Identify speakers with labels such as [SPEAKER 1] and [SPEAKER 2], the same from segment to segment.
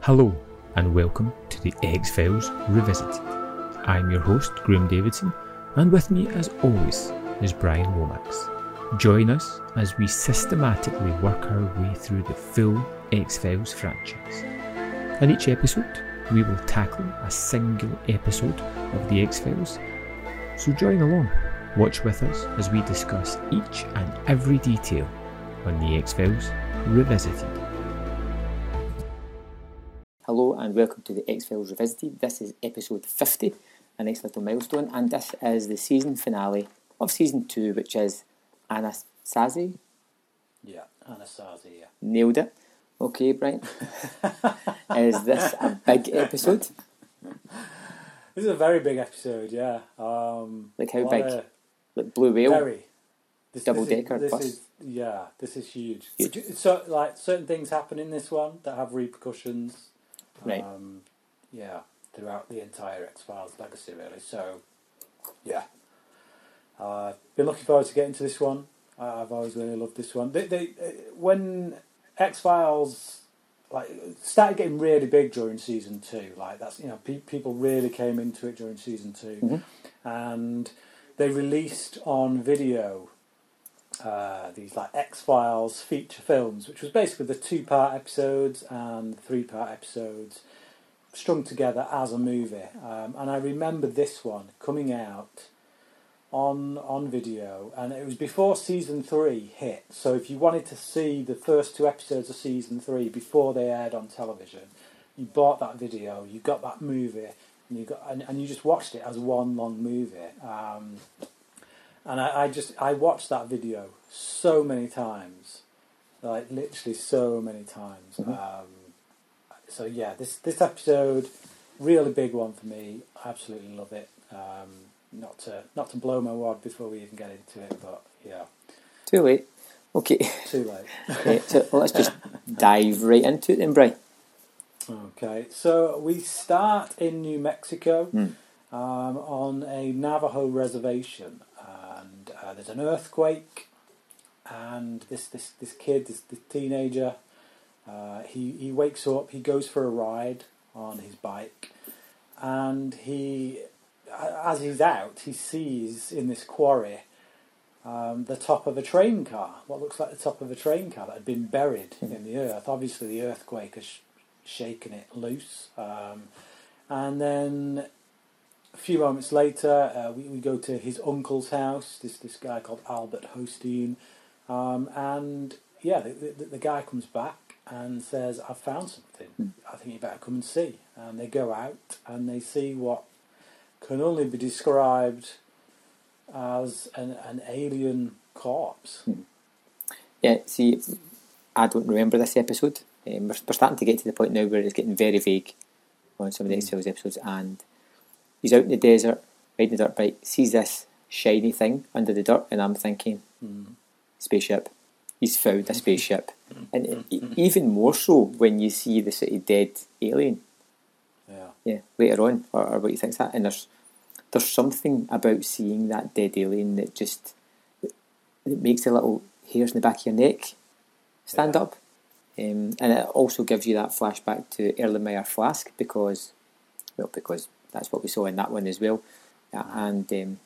[SPEAKER 1] Hello, and welcome to the X Files Revisited. I'm your host, Graham Davidson, and with me, as always, is Bryan Lomax. Join us as we systematically work our way through the full X Files franchise. In each episode, we will tackle a single episode of the X Files. So join along, watch with us as we discuss each and every detail on the X Files Revisited.
[SPEAKER 2] Hello and welcome to the X Files Revisited. This is episode 50, a nice little milestone, and this is the season finale of season 2, which is Anasazi.
[SPEAKER 3] Yeah, Anastasia.
[SPEAKER 2] Nailed it. Okay, Bryan. is this a big episode?
[SPEAKER 3] This is a very big episode, yeah. Um,
[SPEAKER 2] Like how big?
[SPEAKER 3] a-
[SPEAKER 2] Like Blue Whale?
[SPEAKER 3] Very. This,
[SPEAKER 2] Double
[SPEAKER 3] this is-
[SPEAKER 2] decker
[SPEAKER 3] This
[SPEAKER 2] bus.
[SPEAKER 3] is yeah. This is huge.
[SPEAKER 2] Huge.
[SPEAKER 3] So like certain things happen in this one that have repercussions.
[SPEAKER 2] Right.
[SPEAKER 3] Um, yeah, throughout the entire X Files legacy, really. So, yeah. Uh, been looking forward to getting to this one. I I've always really loved this one. They, they, uh, when X Files like started getting really big during season two, like that's you know pe- people really came into it during season 2
[SPEAKER 2] Mhm.
[SPEAKER 3] and they released on video uh, these like X Files feature films, which was basically the two part episodes and three part episodes strung together as a movie. Um, and I remember this one coming out on on video, and it was before season three hit. So if you wanted to see the first two episodes of season three before they aired on television, you bought that video, you got that movie, and you got and, and you just watched it as one long movie. Um, and I, I just I watched that video so many times, like literally so many times. Um, so yeah, this this episode, really big one for me. I Absolutely love it. Um, not to not to blow my wad before we even get into it, but yeah,
[SPEAKER 2] Too late. Okay,
[SPEAKER 3] too late.
[SPEAKER 2] right, so let's just dive right into it then, Bryan.
[SPEAKER 3] Okay, so we start in New Mexico
[SPEAKER 2] Hmm.
[SPEAKER 3] um, on a Navajo reservation, uh, there's an earthquake, and this this this kid, this, this teenager, uh, he he wakes up, he goes for a ride on his bike, and he, as he's out, he sees in this quarry. Um, the top of a train car, what looks like the top of a train car that had been buried in the earth. Obviously, the earthquake has sh- shaken it loose. Um, and then a few moments later, uh, we, we go to his uncle's house, this, this guy called Albert Hosteen. Um, and yeah, the, the, the guy comes back and says, I've found something. I think you better come and see. And they go out and they see what can only be described as an, an alien corpse.
[SPEAKER 2] Yeah, see, I don't remember this episode. Um, we're, we're starting to get to the point now where it's getting very vague on some of the X Files episodes, and he's out in the desert, riding a dirt bike, sees this shiny thing under the dirt, and I'm thinking, spaceship. He's found a spaceship, and even more so when you see the of dead alien.
[SPEAKER 3] Yeah.
[SPEAKER 2] Yeah, later on, or, or what you think's that, and there's there's something about seeing that dead alien that just it makes the little hairs in the back of your neck stand
[SPEAKER 3] Yeah.
[SPEAKER 2] up, um, and it also gives you that flashback to Erlenmeyer Flask because, well, because that's what we saw in that one as well, Uh, and um,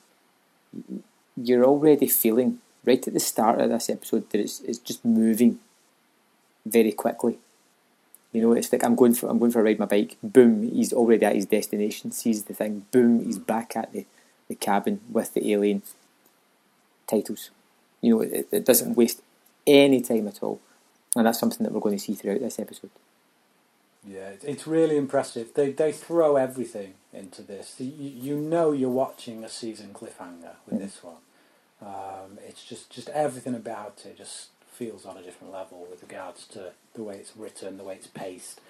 [SPEAKER 2] you're already feeling right at the start of this episode that it's it's just moving very quickly. You know, it's like I'm going for I'm going for a ride my bike. Boom, he's already at his destination. Sees the thing. Boom, he's back at the, the cabin with the alien titles. You know, it, it doesn't waste any time at all, and that's something that we're going to see throughout this episode.
[SPEAKER 3] Yeah, it's really impressive. They they throw everything into this. You, you know you're watching a season cliffhanger with this one. Um, it's just just everything about it just feels on a different level with regards to the way it's written, the way it's paced,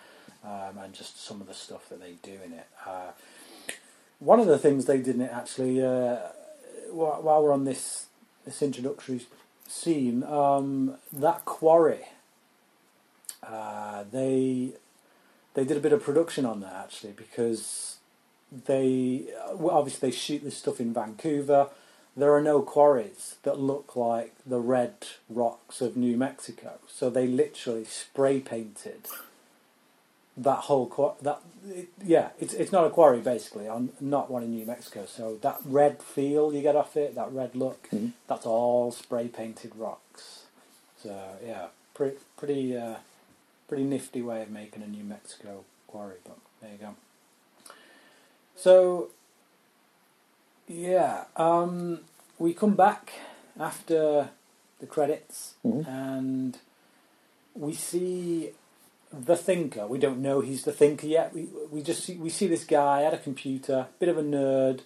[SPEAKER 3] um, and just some of the stuff that they do in it. Uh, one of the things they did in it actually, uh, while, while we're on this this introductory scene, um, that quarry. Uh, they they did a bit of production on that actually because they well, obviously they shoot this stuff in Vancouver. There are no quarries that look like the red rocks of New Mexico, so they literally spray painted that whole qu- that it, yeah, it's it's not a quarry basically. On not one in New Mexico. So that red feel you get off it, that red look,
[SPEAKER 2] Mhm.
[SPEAKER 3] that's all spray painted rocks. So yeah, pretty pretty uh, pretty nifty way of making a New Mexico quarry. But there you go. So yeah, um, we come back after the credits
[SPEAKER 2] Mhm.
[SPEAKER 3] and we see the thinker. We don't know he's the thinker yet. We we just see, we see this guy at a computer, bit of a nerd.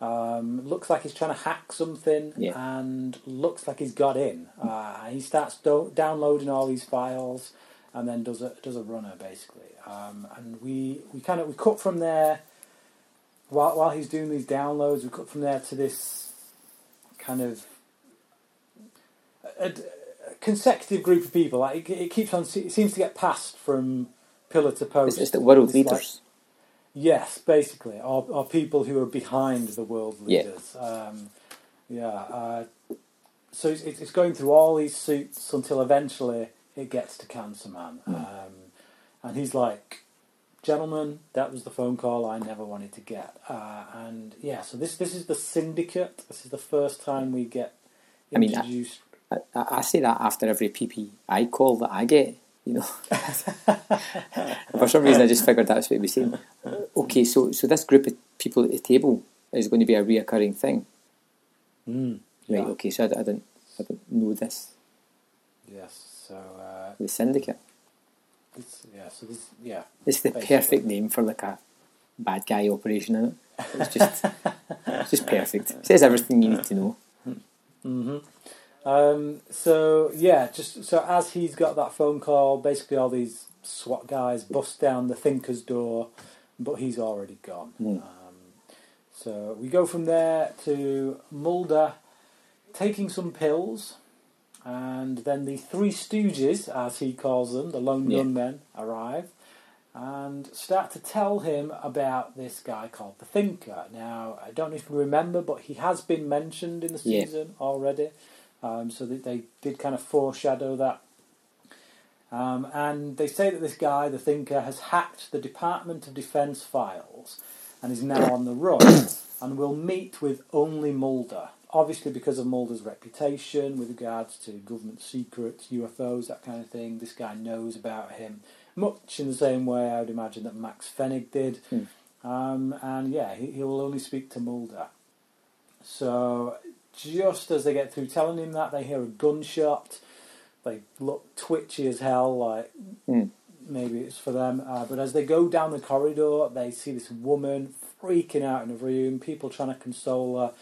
[SPEAKER 3] Um, looks like he's trying to hack something,
[SPEAKER 2] Yeah.
[SPEAKER 3] and looks like he's got in. Uh, he starts do- downloading all these files, and then does a does a runner basically. Um, and we we kind of we cut from there. While while he's doing these downloads, we cut from there to this kind of a, a consecutive group of people. Like it, it keeps on. It seems to get passed from pillar to post.
[SPEAKER 2] It's, it's the world
[SPEAKER 3] like-
[SPEAKER 2] leaders.
[SPEAKER 3] Yes, basically, or, or people who are behind the world
[SPEAKER 2] Yeah.
[SPEAKER 3] leaders. Um, yeah. Uh, so it's, it's going through all these suits until eventually it gets to Cancer Man,
[SPEAKER 2] Hmm.
[SPEAKER 3] um, and he's like, "Gentlemen, that was the phone call I never wanted to get." Uh, and yeah, so this this is the syndicate. This is the first time we get
[SPEAKER 2] I mean, I- I, I say that after every PPI call that I get, you know. For some reason, I just figured that's what he was saying. Okay, so so this group of people at the table is going to be a reoccurring thing,
[SPEAKER 3] Mm,
[SPEAKER 2] right? Okay, so I, I didn't I didn't know this.
[SPEAKER 3] Yes. So uh,
[SPEAKER 2] The syndicate.
[SPEAKER 3] it's, yeah. So this yeah.
[SPEAKER 2] It's the
[SPEAKER 3] Basically.
[SPEAKER 2] perfect name for like a bad guy operation, is it? It's just it's just perfect. It says everything you need to know.
[SPEAKER 3] hmm Um, so yeah, just so as he's got that phone call, basically all these SWAT guys bust down the thinker's door, but he's already gone.
[SPEAKER 2] Mm.
[SPEAKER 3] Um, so we go from there to Mulder taking some pills, and then the Three Stooges, as he calls them, the lone
[SPEAKER 2] Yeah.
[SPEAKER 3] gunmen, arrive and start to tell him about this guy called the Thinker. Now, I don't know if you remember, but he has been mentioned in the
[SPEAKER 2] Yeah.
[SPEAKER 3] season already, um, so that they did kind of foreshadow that. Um, and they say that this guy, the Thinker, has hacked the Department of Defence files and is now on the run and will meet with only Mulder. Obviously, because of Mulder's reputation with regards to government secrets, UFOs, that kind of thing, this guy knows about him much in the same way I would imagine that Max Fennig did.
[SPEAKER 2] Hmm.
[SPEAKER 3] Um, and yeah, he, he will only speak to Mulder. So just as they get through telling him that, they hear a gunshot. They look twitchy as hell, like
[SPEAKER 2] Mm.
[SPEAKER 3] maybe it's for them. Uh, but as they go down the corridor, they see this woman freaking out in a room, people trying to console her,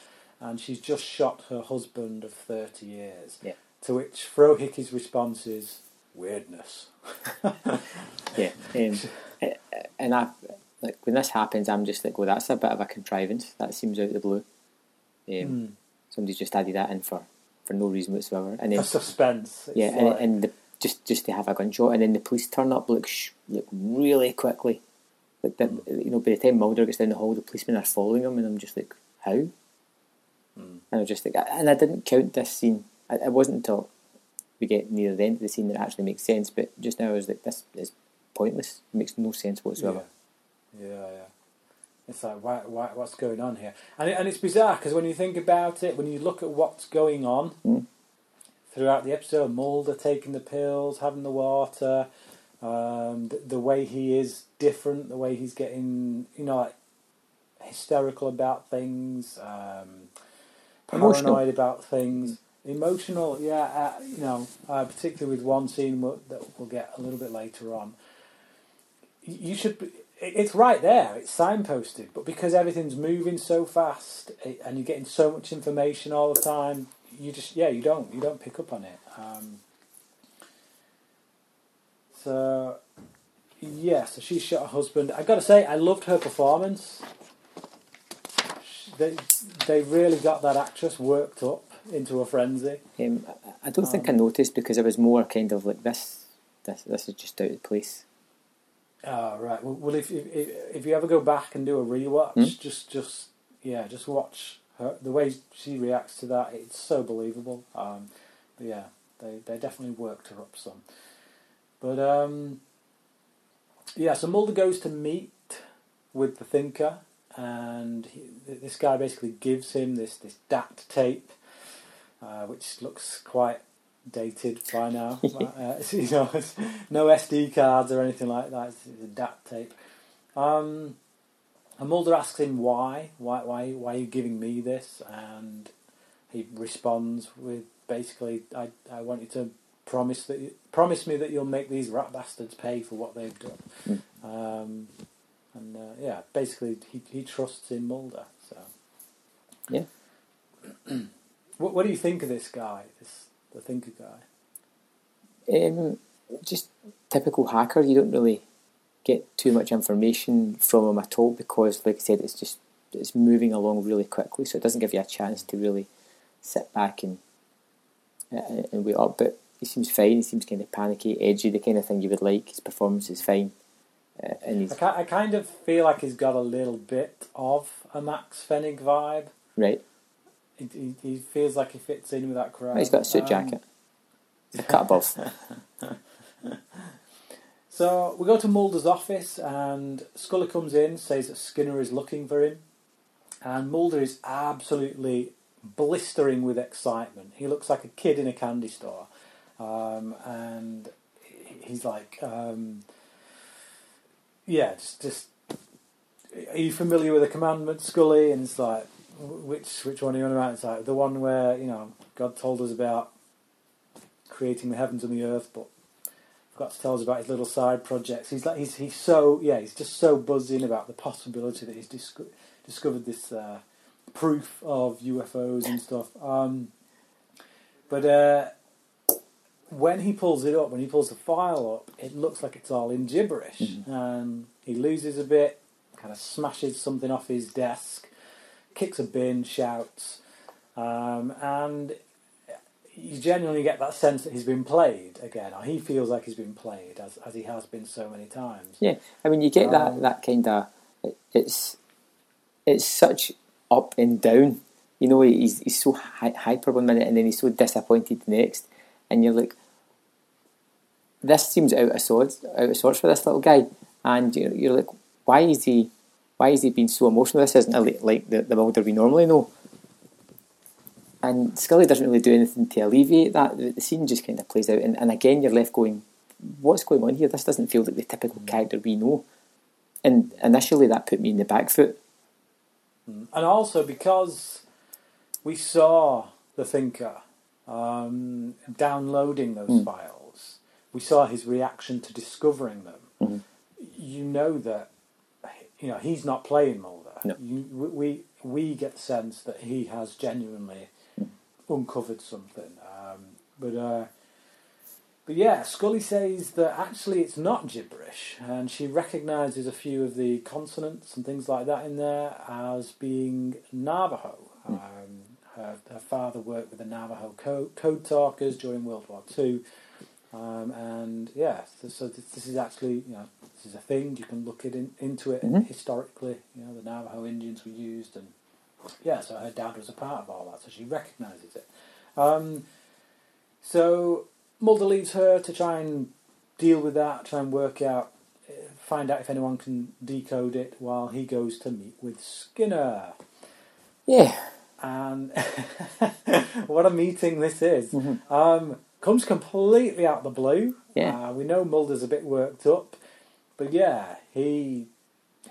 [SPEAKER 3] and she's just shot her husband of 30 years.
[SPEAKER 2] Yeah.
[SPEAKER 3] To which Frohike's response is, weirdness.
[SPEAKER 2] Yeah, um, and I like when this happens, I'm just like, well, that's a bit of a contrivance. That seems out of the blue. Um,
[SPEAKER 3] Mm.
[SPEAKER 2] Somebody's just added that in for, for no reason whatsoever, and
[SPEAKER 3] A
[SPEAKER 2] then
[SPEAKER 3] suspense. It's
[SPEAKER 2] yeah, and,
[SPEAKER 3] like-
[SPEAKER 2] and the, just just to have a gunshot, and then the police turn up like sh- like really quickly. Like that, you know, by the time Mulder gets down the hall, the policemen are following him, and I'm just like, how?
[SPEAKER 3] Mm.
[SPEAKER 2] And I was just like, and I didn't count this scene. It wasn't until we get near the end of the scene that it actually makes sense. But just now, I was like, this is pointless. It makes no sense whatsoever.
[SPEAKER 3] Yeah, yeah, yeah. It's like, why, why, what's going on here? And, it, and it's bizarre because when you think about it, when you look at what's going on
[SPEAKER 2] Mm.
[SPEAKER 3] throughout the episode, Mulder taking the pills, having the water, um, the, the way he is different, the way he's getting, you know, like hysterical about things, um,
[SPEAKER 2] Emotional.
[SPEAKER 3] paranoid about things. Emotional, yeah, uh, you know, uh, particularly with one scene that we'll get a little bit later on. You should. Be, it's right there. It's signposted, but because everything's moving so fast and you're getting so much information all the time, you just yeah, you don't you don't pick up on it. Um, so yeah, so she shot her husband. I've got to say, I loved her performance. They they really got that actress worked up into a frenzy.
[SPEAKER 2] Um, I- I don't think I
[SPEAKER 3] Um,
[SPEAKER 2] noticed because it was more kind of like this. This this is just out of place.
[SPEAKER 3] Oh right. Well, well if, if if you ever go back and do a rewatch,
[SPEAKER 2] Hmm?
[SPEAKER 3] just just yeah, just watch her the way she reacts to that. It's so believable. Um, but yeah, they they definitely worked her up some. But um, yeah, so Mulder goes to meet with the Thinker, and he, this guy basically gives him this this DAT tape, uh, which looks quite dated by now. uh, you know, no SD cards or anything like that. It's, it's a DAT tape. Um, and Mulder asks him why, why, why, why are you giving me this? And he responds with basically, I, I want you to promise that you, promise me that you'll make these rat bastards pay for what they've done.
[SPEAKER 2] Mm.
[SPEAKER 3] Um, and uh, yeah, basically he he trusts in Mulder. So
[SPEAKER 2] Yeah.
[SPEAKER 3] what what do you think of this guy, this the thinker guy?
[SPEAKER 2] Um, just typical hacker. You don't really get too much information from him at all because, like I said, it's just it's moving along really quickly, so it doesn't give you a chance to really sit back and uh, and wait up. But he seems fine. He seems kind of panicky, edgy, the kind of thing you would like. His performance is fine, and he's
[SPEAKER 3] I, I kind of feel like he's got a little bit of a Max Fennig vibe.
[SPEAKER 2] right.
[SPEAKER 3] He, he, he feels like he fits in with that crowd.
[SPEAKER 2] He's got a suit
[SPEAKER 3] Um,
[SPEAKER 2] jacket. A cut above.
[SPEAKER 3] So we go to Mulder's office, and Scully comes in, says that Skinner is looking for him, and Mulder is absolutely blistering with excitement. He looks like a kid in a candy store, um, and he's like, um, "Yeah, just, just are you familiar with the commandment, Scully?" And it's like, "Which, which one are you on about?" It's like the one where you know God told us about creating the heavens and the earth, but forgot to tell us about his little side projects. He's like he's he's so yeah he's just so buzzing about the possibility that he's disco- discovered this uh, proof of UFOs and stuff. Um, but uh, when he pulls it up, when he pulls the file up, it looks like it's all in gibberish, and he loses a bit, kind of smashes something off his desk, kicks a bin, shouts, um, and you genuinely get that sense that he's been played again, or he feels like he's been played as as he has been so many times.
[SPEAKER 2] Yeah, I mean, you get that
[SPEAKER 3] Um,
[SPEAKER 2] that kind of it, it's it's such up and down. You know, he's he's so hy- hyper one minute, and then he's so disappointed the next, and you're like, this seems out of sorts, out of sorts for this little guy, and you're, you're like, why is he, why is he being so emotional? This isn't a, like the the Mulder we normally know. And Scully doesn't really do anything to alleviate that. The, the scene just kind of plays out, and, and again, you're left going, what's going on here? This doesn't feel like the typical mm. character we know. And initially, that put me in the back foot. Mm.
[SPEAKER 3] And also because we saw the thinker um, downloading those files, we saw his reaction to discovering them. You know that you know he's not playing Mulder.
[SPEAKER 2] No.
[SPEAKER 3] You, we we get the sense that he has genuinely uncovered something. Um, but uh, but yeah, Scully says that actually it's not gibberish, and she recognises a few of the consonants and things like that in there as being Navajo. Um, her, her father worked with the Navajo code, code talkers during World War Two, um, and yeah, so, so this, this is actually you know this is a thing you can look it in, into it
[SPEAKER 2] Mhm.
[SPEAKER 3] historically. You know, the Navajo Indians were used, and yeah, so her dad was a part of all that, so she recognises it. Um, so Mulder leaves her to try and deal with that, try and work out, uh, find out if anyone can decode it, while he goes to meet with Skinner.
[SPEAKER 2] Yeah,
[SPEAKER 3] And what a meeting this is! Um, comes completely out of the blue.
[SPEAKER 2] Yeah.
[SPEAKER 3] Uh, we know Mulder's a bit worked up, but yeah, he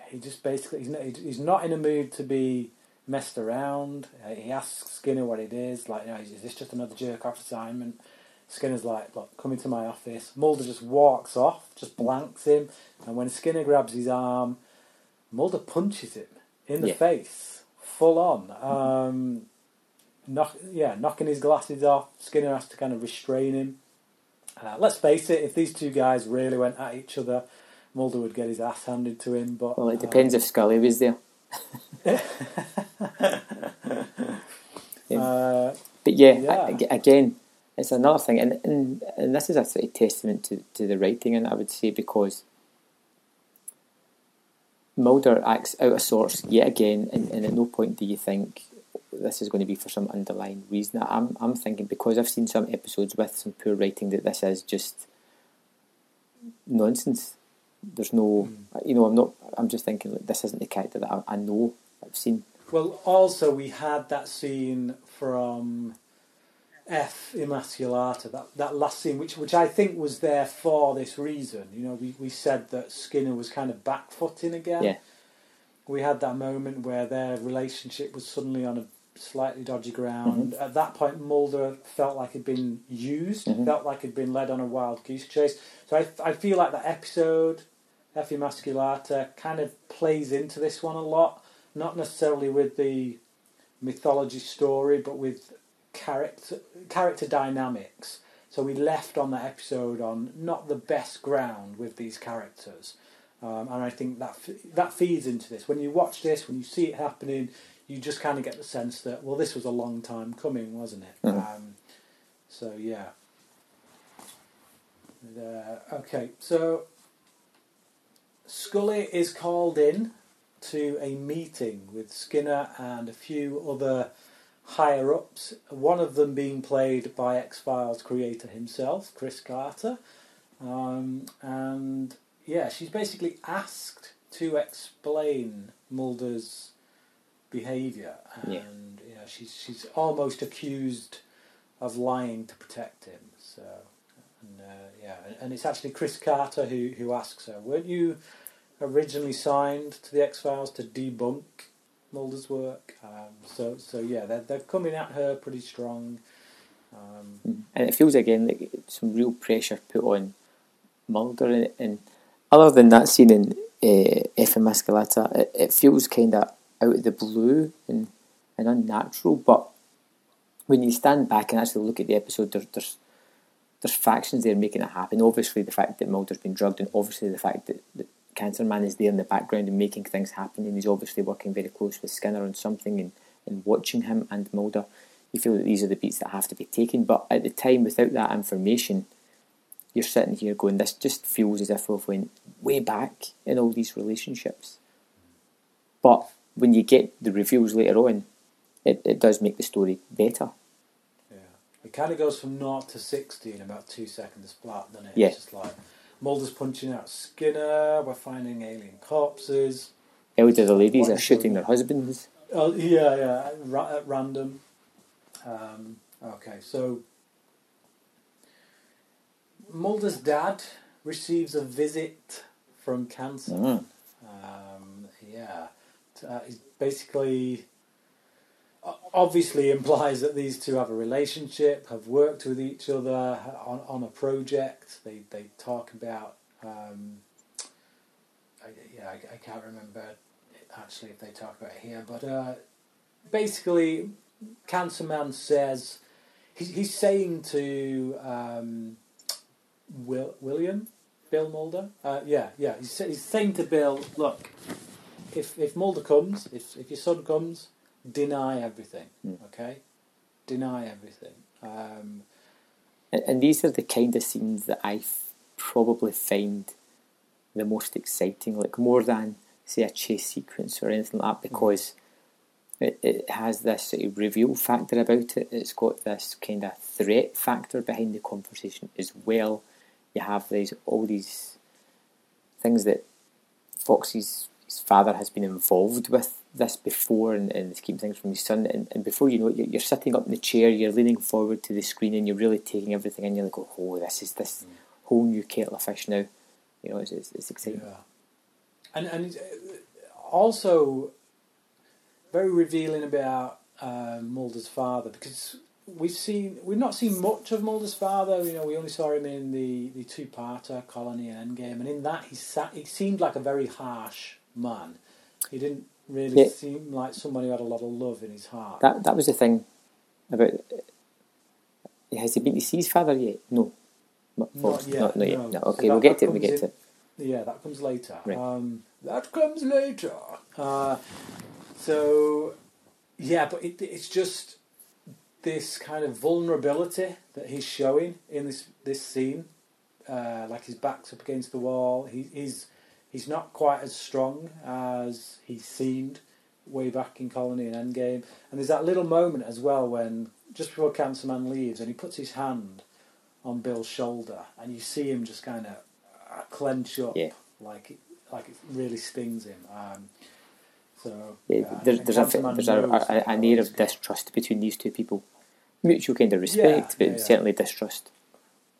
[SPEAKER 3] he just basically he's not, he's not in a mood to be messed around. Uh, he asks Skinner what it is. Like, you know, is this just another jerk off assignment? Skinner's like, look, come into my office. Mulder just walks off, just blanks him, and when Skinner grabs his arm, Mulder punches him in the
[SPEAKER 2] Yeah.
[SPEAKER 3] face, full on. Um, knock, yeah, knocking his glasses off. Skinner has to kind of restrain him. Uh, let's face it, if these two guys really went at each other, Mulder would get his ass handed to him. But
[SPEAKER 2] well, it depends if Scully was there.
[SPEAKER 3] Um, uh,
[SPEAKER 2] But yeah,
[SPEAKER 3] Yeah.
[SPEAKER 2] ag- again, it's another thing, and, and and this is a sort of testament to, to the writing, and I would say because Mulder acts out of sorts yet again, and, and at no point do you think this is going to be for some underlying reason. I'm I'm thinking because I've seen some episodes with some poor writing that this is just nonsense. there's no,
[SPEAKER 3] Mm.
[SPEAKER 2] you know, I'm not. I'm just thinking like this isn't the character that I, I know. I've seen.
[SPEAKER 3] Well, also we had that scene from F Emasculata, that, that last scene, which which I think was there for this reason. You know, we, we said that Skinner was kind of backfooting again.
[SPEAKER 2] Yeah.
[SPEAKER 3] We had that moment where their relationship was suddenly on a slightly dodgy ground.
[SPEAKER 2] Mm-hmm.
[SPEAKER 3] At that point, Mulder felt like he'd been used,
[SPEAKER 2] Mhm.
[SPEAKER 3] felt like he'd been led on a wild goose chase. So I, I feel like that episode, F Emasculata, kind of plays into this one a lot. Not necessarily with the mythology story, but with character character dynamics. So we left on that episode on not the best ground with these characters, um, and I think that that feeds into this. When you watch this, when you see it happening, you just kind of get the sense that well, this was a long time coming, wasn't it?
[SPEAKER 2] Mhm.
[SPEAKER 3] Um, so yeah. Uh, okay, so Scully is called in to a meeting with Skinner and a few other higher ups, one of them being played by X Files creator himself, Chris Carter. Um, and yeah, she's basically asked to explain Mulder's behaviour, and
[SPEAKER 2] Yeah.
[SPEAKER 3] she's she's almost accused of lying to protect him. So, and, uh, yeah, and it's actually Chris Carter who who asks her, "Weren't you originally signed to the X Files to debunk Mulder's work?" Um, so, so yeah, they're they're coming at her pretty strong. Um,
[SPEAKER 2] and it feels again like some real pressure put on Mulder, and, and other than that scene in uh, F Emasculata, it, it feels kind of out of the blue and, and unnatural. But when you stand back and actually look at the episode, there, there's there's factions there making it happen. Obviously, the fact that Mulder's been drugged, and obviously the fact that, that Cancer Man is there in the background and making things happen, and he's obviously working very close with Skinner on something and, and watching him and Mulder. You feel that these are the beats that have to be taken, but at the time, without that information, you're sitting here going, "This just feels as if we've went way back in all these relationships." But when you get the reveals later on, it, it does make the story better.
[SPEAKER 3] yeah, it kind of goes from naught to sixty in about two seconds flat, doesn't it?
[SPEAKER 2] Yeah.
[SPEAKER 3] It's just like Mulder's punching out Skinner. We're finding alien corpses.
[SPEAKER 2] Elderly ladies are shooting their husbands.
[SPEAKER 3] Oh yeah, yeah, at, ra- at random. Um, okay, so Mulder's dad receives a visit from Cancer.
[SPEAKER 2] Mm.
[SPEAKER 3] Um, yeah, uh, he's basically obviously implies that these two have a relationship, have worked with each other on, on a project. They they talk about. Um, I, yeah, I, I can't remember actually if they talk about it here, but uh, basically, Cancer Man says he's, he's saying to um, Will, William, Bill Mulder, uh, yeah, yeah, he's, he's saying to Bill, look, if if Mulder comes, if if your son comes, deny everything,
[SPEAKER 2] Mm.
[SPEAKER 3] okay, deny everything. Um,
[SPEAKER 2] And, and these are the kind of scenes that I f- probably find the most exciting, like more than say a chase sequence or anything like that, because it, it has this sort of reveal factor about it. It's got this kind of threat factor behind the conversation as well. You have these all these things that Fox's his father has been involved with this before and, and keeping things from his son. And, and before you know it, you're, you're sitting up in the chair, you're leaning forward to the screen, and you're really taking everything in. You're like, oh, this is this whole new kettle of fish now. You know, it's, it's, it's exciting.
[SPEAKER 3] Yeah, and and uh, also very revealing about um, Mulder's father because we've seen we've not seen much of Mulder's father. You know, we only saw him in the, the two parter Colony and Endgame, and in that he sat, he seemed like a very harsh man. He didn't really
[SPEAKER 2] Yeah.
[SPEAKER 3] seem like somebody who had a lot of love in his heart.
[SPEAKER 2] That that was the thing about. Has he been to see his father yet? No. Not,
[SPEAKER 3] Not yet,
[SPEAKER 2] Not, not yet.
[SPEAKER 3] no.
[SPEAKER 2] No. Okay,
[SPEAKER 3] that-
[SPEAKER 2] we'll get to it. We'll get to it.
[SPEAKER 3] Yeah, that comes later.
[SPEAKER 2] Right.
[SPEAKER 3] Um, that comes later. Uh, so, yeah, but it, it's just this kind of vulnerability that he's showing in this this scene. Uh, like his back's up against the wall. He, he's he's not quite as strong as he seemed way back in Colony and Endgame. And there's that little moment as well when just before Cancer Man leaves and he puts his hand on Bill's shoulder and you see him just kind of clench up
[SPEAKER 2] Yeah.
[SPEAKER 3] like it, like it really stings him. Um, so
[SPEAKER 2] Yeah, there's a, there's a, a, an air of distrust between these two people. Mutual kind of respect, but
[SPEAKER 3] yeah, yeah.
[SPEAKER 2] certainly distrust.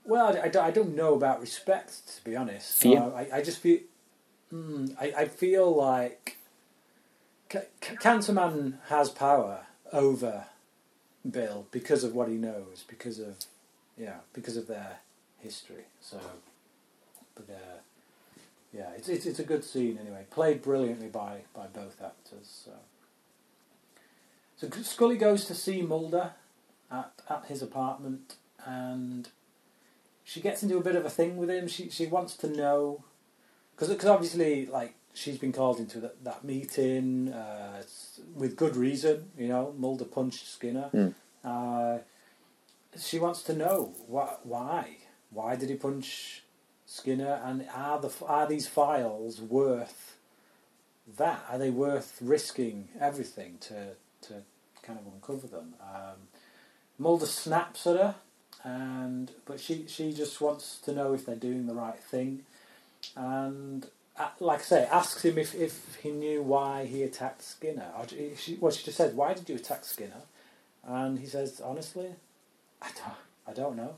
[SPEAKER 3] Well, I, I don't, I don't know about respect, to be honest.
[SPEAKER 2] Fear?
[SPEAKER 3] Uh, I, I just feel, mm, I, I feel like C- C- has power over Bill because of what he knows, because of, yeah, because of their history. So, but uh, yeah, it's, it's it's a good scene anyway, played brilliantly by by both actors. So, so Scully goes to see Mulder at at his apartment and she gets into a bit of a thing with him. She she wants to know because obviously like she's been called into that, that meeting uh, with good reason. You know, Mulder punched Skinner.
[SPEAKER 2] Mm.
[SPEAKER 3] Uh, she wants to know wh- why why did he punch Skinner and are the are these files worth that? Are they worth risking everything to to kind of uncover them? Um, Mulder snaps at her and but she she just wants to know if they're doing the right thing, and uh, like I say, asks him if, if he knew why he attacked Skinner. Or she, well, she just said, "Why did you attack Skinner?" And he says, "Honestly, I don't I don't know,"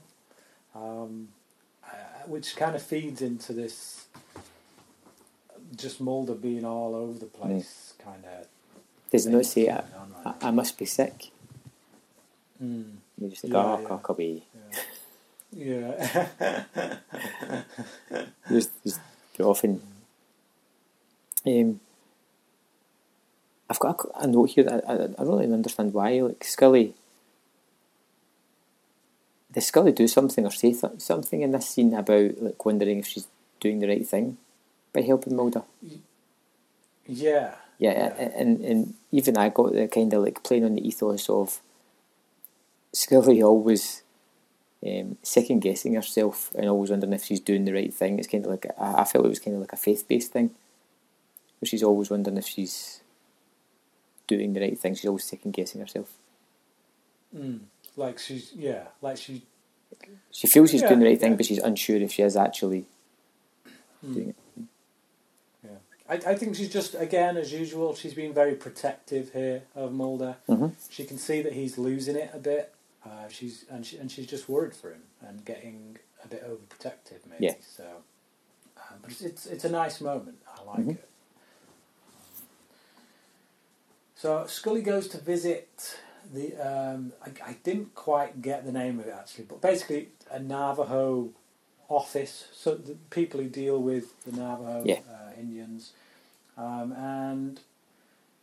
[SPEAKER 3] um, uh, which kind of feeds into this just Mulder being all over the place kind of.
[SPEAKER 2] There's not say, I,
[SPEAKER 3] right
[SPEAKER 2] I must be sick?
[SPEAKER 3] Mm,
[SPEAKER 2] You just think,
[SPEAKER 3] Yeah,
[SPEAKER 2] oh,
[SPEAKER 3] yeah.
[SPEAKER 2] cock away.
[SPEAKER 3] Yeah.
[SPEAKER 2] Just, just go off and. Um, I've got a, a note here that I, I, I don't really understand why. Like Scully, does Scully do something or say th- something in this scene about like wondering if she's doing the right thing by helping Mulder?
[SPEAKER 3] yeah.
[SPEAKER 2] Yeah, a- and and even I got the kind of like playing on the ethos of Scully always um, second guessing herself and always wondering if she's doing the right thing. It's kind of like I, I felt it was kind of like a faith based thing, where she's always wondering if she's doing the right thing. She's always second guessing herself.
[SPEAKER 3] Mm. Like she's yeah, like she
[SPEAKER 2] She feels she's
[SPEAKER 3] Yeah,
[SPEAKER 2] doing the right thing, but she's unsure if she is actually
[SPEAKER 3] Mm.
[SPEAKER 2] doing it.
[SPEAKER 3] Yeah, I, I think she's just again as usual. She's been very protective here of Mulder.
[SPEAKER 2] Mhm.
[SPEAKER 3] She can see that he's losing it a bit. Uh, she's and she, and she's just worried for him and getting a bit overprotective maybe.
[SPEAKER 2] Yeah.
[SPEAKER 3] So, uh, but it's, it's it's a nice moment. I like
[SPEAKER 2] Mhm.
[SPEAKER 3] it. So Scully goes to visit the. Um, I, I didn't quite get the name of it actually, but basically a Navajo office. So the people who deal with the Navajo
[SPEAKER 2] Yeah.
[SPEAKER 3] uh, Indians, um, and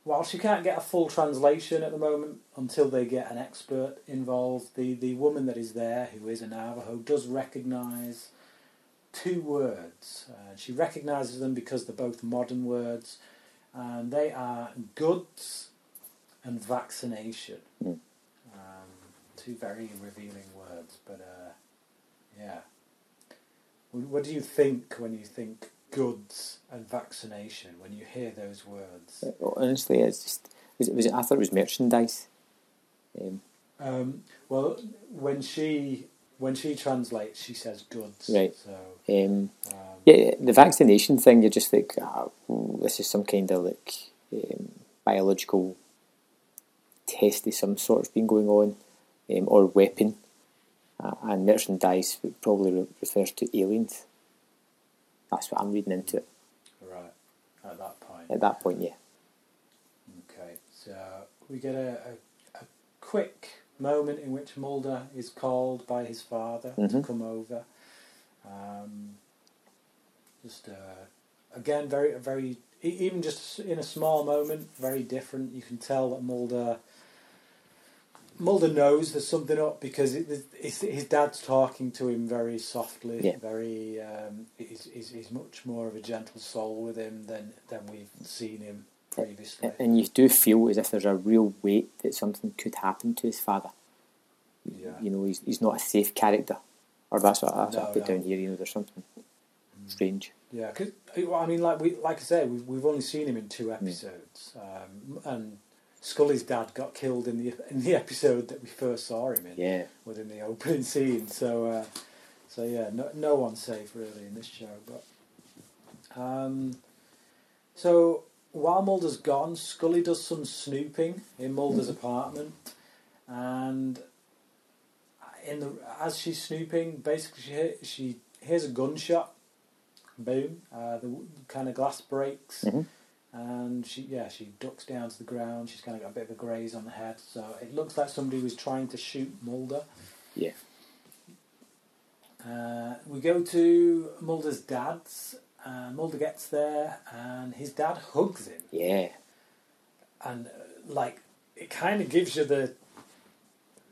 [SPEAKER 3] while she can't get a full translation at the moment until they get an expert involved, the the woman that is there, who is a Navajo, does recognise two words. Uh, she recognises them because they're both modern words, and they are goods and vaccination.
[SPEAKER 2] Mm.
[SPEAKER 3] Um, two very revealing words, but uh, yeah. What do you think when you think goods and vaccination? When you hear those words?
[SPEAKER 2] Honestly, it's just was it, was it, I thought it was merchandise. Um,
[SPEAKER 3] Um, well, when she when she translates, she says goods.
[SPEAKER 2] Right.
[SPEAKER 3] So
[SPEAKER 2] um,
[SPEAKER 3] um,
[SPEAKER 2] Yeah, the vaccination thing, you're just like, ah, ooh, this is some kind of like um, biological test of some sort's been going on, um, or weapon. Uh, and merchandise probably re- refers to aliens. That's what I'm reading into it.
[SPEAKER 3] right at that point.
[SPEAKER 2] At that point, yeah.
[SPEAKER 3] Okay, so we get a, a, a quick moment in which Mulder is called by his father to
[SPEAKER 2] Mhm.
[SPEAKER 3] come over. Um, just uh, again, very very even just in a small moment, very different. You can tell that Mulder. Mulder knows there's something up because it, his dad's talking to him very softly,
[SPEAKER 2] Yeah.
[SPEAKER 3] very. Um, he's, he's, he's much more of a gentle soul with him than than we've seen him previously.
[SPEAKER 2] And you do feel as if there's a real weight that something could happen to his father.
[SPEAKER 3] Yeah.
[SPEAKER 2] You know, he's, he's not a safe character. Or that's what, that's what I put
[SPEAKER 3] no.
[SPEAKER 2] down here, you know, there's something strange.
[SPEAKER 3] Yeah, because I mean, like we, like I say, we've we've only seen him in two episodes, um, and Scully's dad got killed in the in the episode that we first saw him in,
[SPEAKER 2] Yeah.
[SPEAKER 3] within the opening scene. So, uh, so yeah, no, no one's safe really in this show. But Um, so while Mulder's gone, Scully does some snooping in Mulder's apartment, and in the as she's snooping, basically she she hears a gunshot. Boom! Uh, the kind of glass breaks,
[SPEAKER 2] Mhm.
[SPEAKER 3] And she yeah she ducks down to the ground. She's kind of got a bit of a graze on the head, so it looks like somebody was trying to shoot Mulder.
[SPEAKER 2] Yeah.
[SPEAKER 3] Uh, we go to Mulder's dad's. And Mulder gets there, and his dad hugs him,
[SPEAKER 2] Yeah.
[SPEAKER 3] and uh, like it kind of gives you the,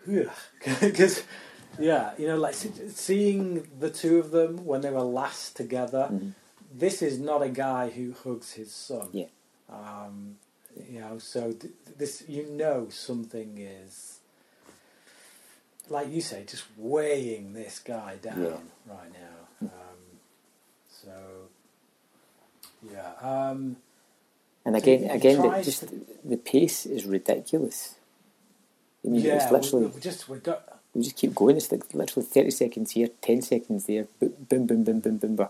[SPEAKER 3] because yeah, you know, like seeing the two of them when they were last together.
[SPEAKER 2] Mhm.
[SPEAKER 3] This is not a guy who hugs his son.
[SPEAKER 2] Yeah.
[SPEAKER 3] Um, you know, so th- this you know something is like you say, just weighing this guy down
[SPEAKER 2] Yeah.
[SPEAKER 3] right now. Um, so yeah, um,
[SPEAKER 2] And again, again, the, just
[SPEAKER 3] to-
[SPEAKER 2] the pace is ridiculous. I mean,
[SPEAKER 3] yeah.
[SPEAKER 2] it's literally
[SPEAKER 3] we, we just we got
[SPEAKER 2] we just keep going. It's like literally thirty seconds here, ten seconds there, bo- boom, boom, boom, boom, boom.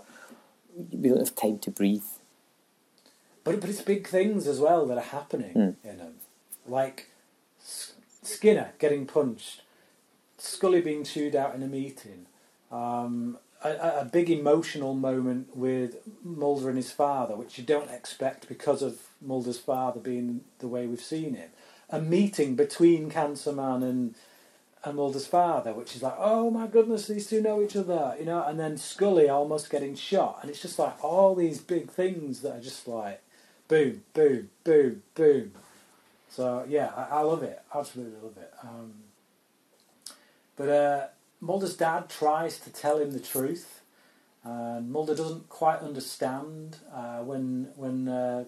[SPEAKER 2] We don't have time to breathe.
[SPEAKER 3] But but it's big things as well that are happening
[SPEAKER 2] Mm.
[SPEAKER 3] in them, like Skinner getting punched, Scully being chewed out in a meeting, um, a- a big emotional moment with Mulder and his father, which you don't expect because of Mulder's father being the way we've seen him. A meeting between Cancer Man and and Mulder's father, which is like, oh my goodness, these two know each other, you know, and then Scully almost getting shot, and it's just like all these big things that are just like, boom, boom, boom, boom. So yeah, I, I love it, absolutely love it. Um, but uh, Mulder's dad tries to tell him the truth, and Mulder doesn't quite understand uh, when when uh,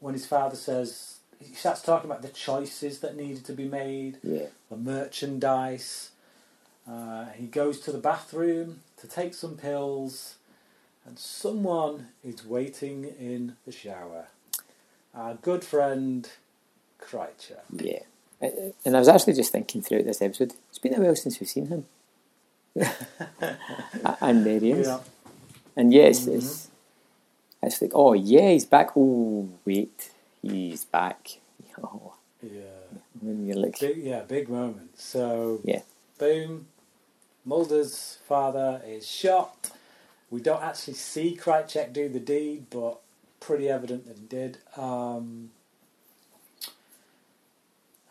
[SPEAKER 3] when his father says he starts talking about the choices that needed to be made
[SPEAKER 2] Yeah,
[SPEAKER 3] the merchandise. Uh, he goes to the bathroom to take some pills, and someone is waiting in the shower. Our good friend, Krycek.
[SPEAKER 2] yeah. Uh, And I was actually just thinking throughout this episode, it's been a while since we've seen him. and there he is.
[SPEAKER 3] Yeah.
[SPEAKER 2] And yes,
[SPEAKER 3] Mhm.
[SPEAKER 2] it's it's like, oh yeah, he's back. Oh wait, he's back. Oh,
[SPEAKER 3] Yeah.
[SPEAKER 2] and you're like,
[SPEAKER 3] Big, yeah, big moment. So,
[SPEAKER 2] Yeah.
[SPEAKER 3] boom. Mulder's father is shot. We don't actually see Krycek do the deed, but pretty evident that he did. Um,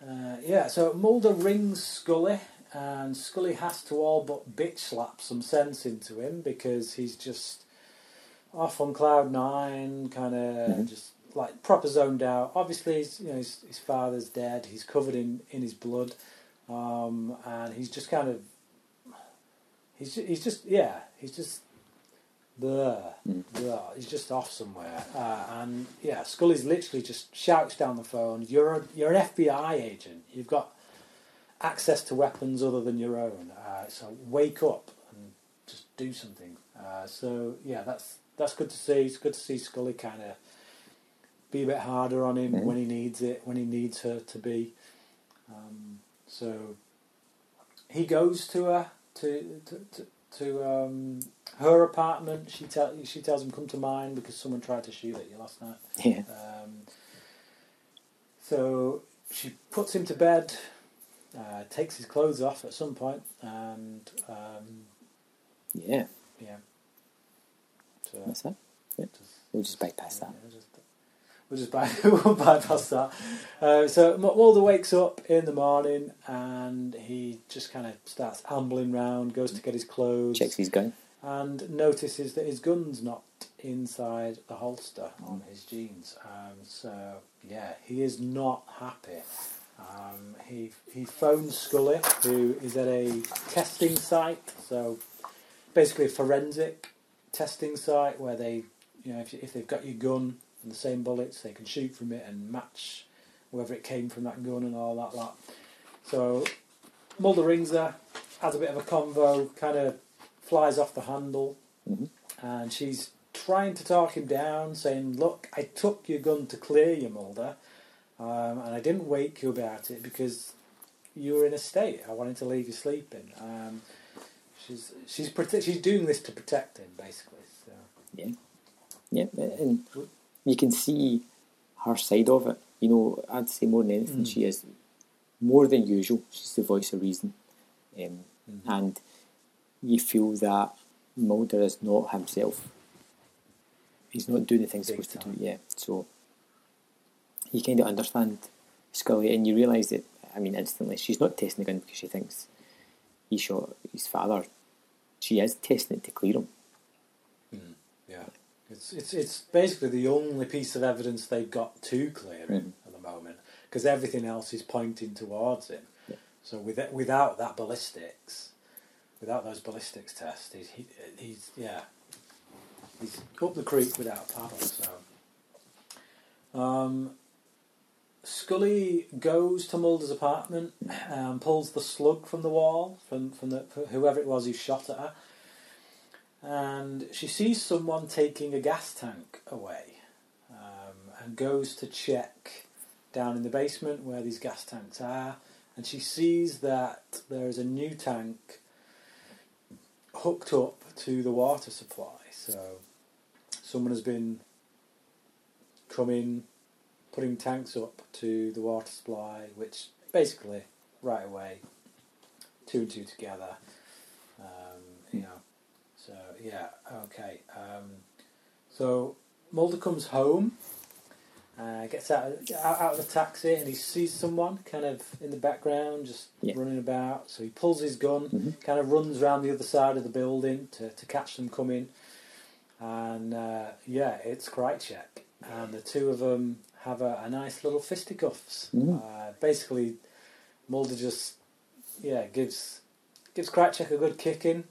[SPEAKER 3] uh, yeah, so Mulder rings Scully, and Scully has to all but bitch slap some sense into him because he's just off on cloud nine, kind of
[SPEAKER 2] Mhm.
[SPEAKER 3] just like proper zoned out. Obviously, his, you know, his, his father's dead. He's covered in, in his blood, um, and he's just kind of he's ju- he's just yeah he's just there.
[SPEAKER 2] Mm.
[SPEAKER 3] He's just off somewhere, uh, and yeah, Scully's literally just shouts down the phone. You're a, you're an FBI agent. You've got access to weapons other than your own. Uh, so wake up and just do something. Uh, so yeah, that's that's good to see. It's good to see Scully kind of be a bit harder on him
[SPEAKER 2] Mhm.
[SPEAKER 3] when he needs it, when he needs her to be. Um, so he goes to her to to to, to um, her apartment. She tell she tells him come to mine because someone tried to shoot at you last night.
[SPEAKER 2] yeah,
[SPEAKER 3] Um, so she puts him to bed, uh, takes his clothes off at some point, and um,
[SPEAKER 2] yeah,
[SPEAKER 3] yeah. So
[SPEAKER 2] that's it.
[SPEAKER 3] just,
[SPEAKER 2] We'll just bypass that.
[SPEAKER 3] yeah, just- we'll just by, we'll bypass that. Uh, so Mulder wakes up in the morning and he just kind of starts ambling round, goes to get his clothes,
[SPEAKER 2] Checks his gun.
[SPEAKER 3] and notices that his gun's not inside the holster on his jeans. Um, so yeah, he is not happy. Um, he he phones Scully, who is at a testing site. So basically, a forensic testing site where they, you know, if, you- if they've got your gun and the same bullets, they can shoot from it and match whether it came from that gun and all that lot. So Mulder rings her, has a bit of a convo, kind of flies off the handle,
[SPEAKER 2] Mhm.
[SPEAKER 3] and she's trying to talk him down, saying, "Look, I took your gun to clear you, Mulder, um, and I didn't wake you about it because you were in a state. I wanted to leave you sleeping." Um, she's she's prote- she's doing this to protect him, basically. So
[SPEAKER 2] Yeah. Yeah, and you can see her side of it. You know, I'd say more than anything, mm. she is more than usual. She's the voice of reason, um, mm-hmm. and you feel that Mulder is not himself. He's not doing the things he's supposed
[SPEAKER 3] time.
[SPEAKER 2] to do. Yeah, so you kind of understand Scully, and you realise that. I mean, instantly, she's not testing the gun because she thinks he shot his father. She is testing it to clear him.
[SPEAKER 3] Mm, yeah, it's it's it's basically the only piece of evidence they've got to clear him
[SPEAKER 2] Mhm.
[SPEAKER 3] at the moment because everything else is pointing towards him.
[SPEAKER 2] Yeah.
[SPEAKER 3] So with without that ballistics, without those ballistics tests, he's he, he's yeah, he's up the creek without a paddle. So. Um, Scully goes to Mulder's apartment and pulls the slug from the wall from from the whoever it was who shot at her and she sees someone taking a gas tank away um, and goes to check down in the basement where these gas tanks are. And she sees that there is a new tank hooked up to the water supply. So someone has been coming putting tanks up to the water supply which basically right away two and two together so yeah, okay. Um, so Mulder comes home, uh, gets out of, out out of the taxi, and he sees someone kind of in the background, just
[SPEAKER 2] Yeah.
[SPEAKER 3] running about. So he pulls his gun,
[SPEAKER 2] Mhm.
[SPEAKER 3] kind of runs around the other side of the building to, to catch them coming. And uh, yeah, it's Krycek, and the two of them have a, a nice little fisticuffs.
[SPEAKER 2] Mhm.
[SPEAKER 3] Uh, basically, Mulder just yeah gives gives Krycek a good kicking,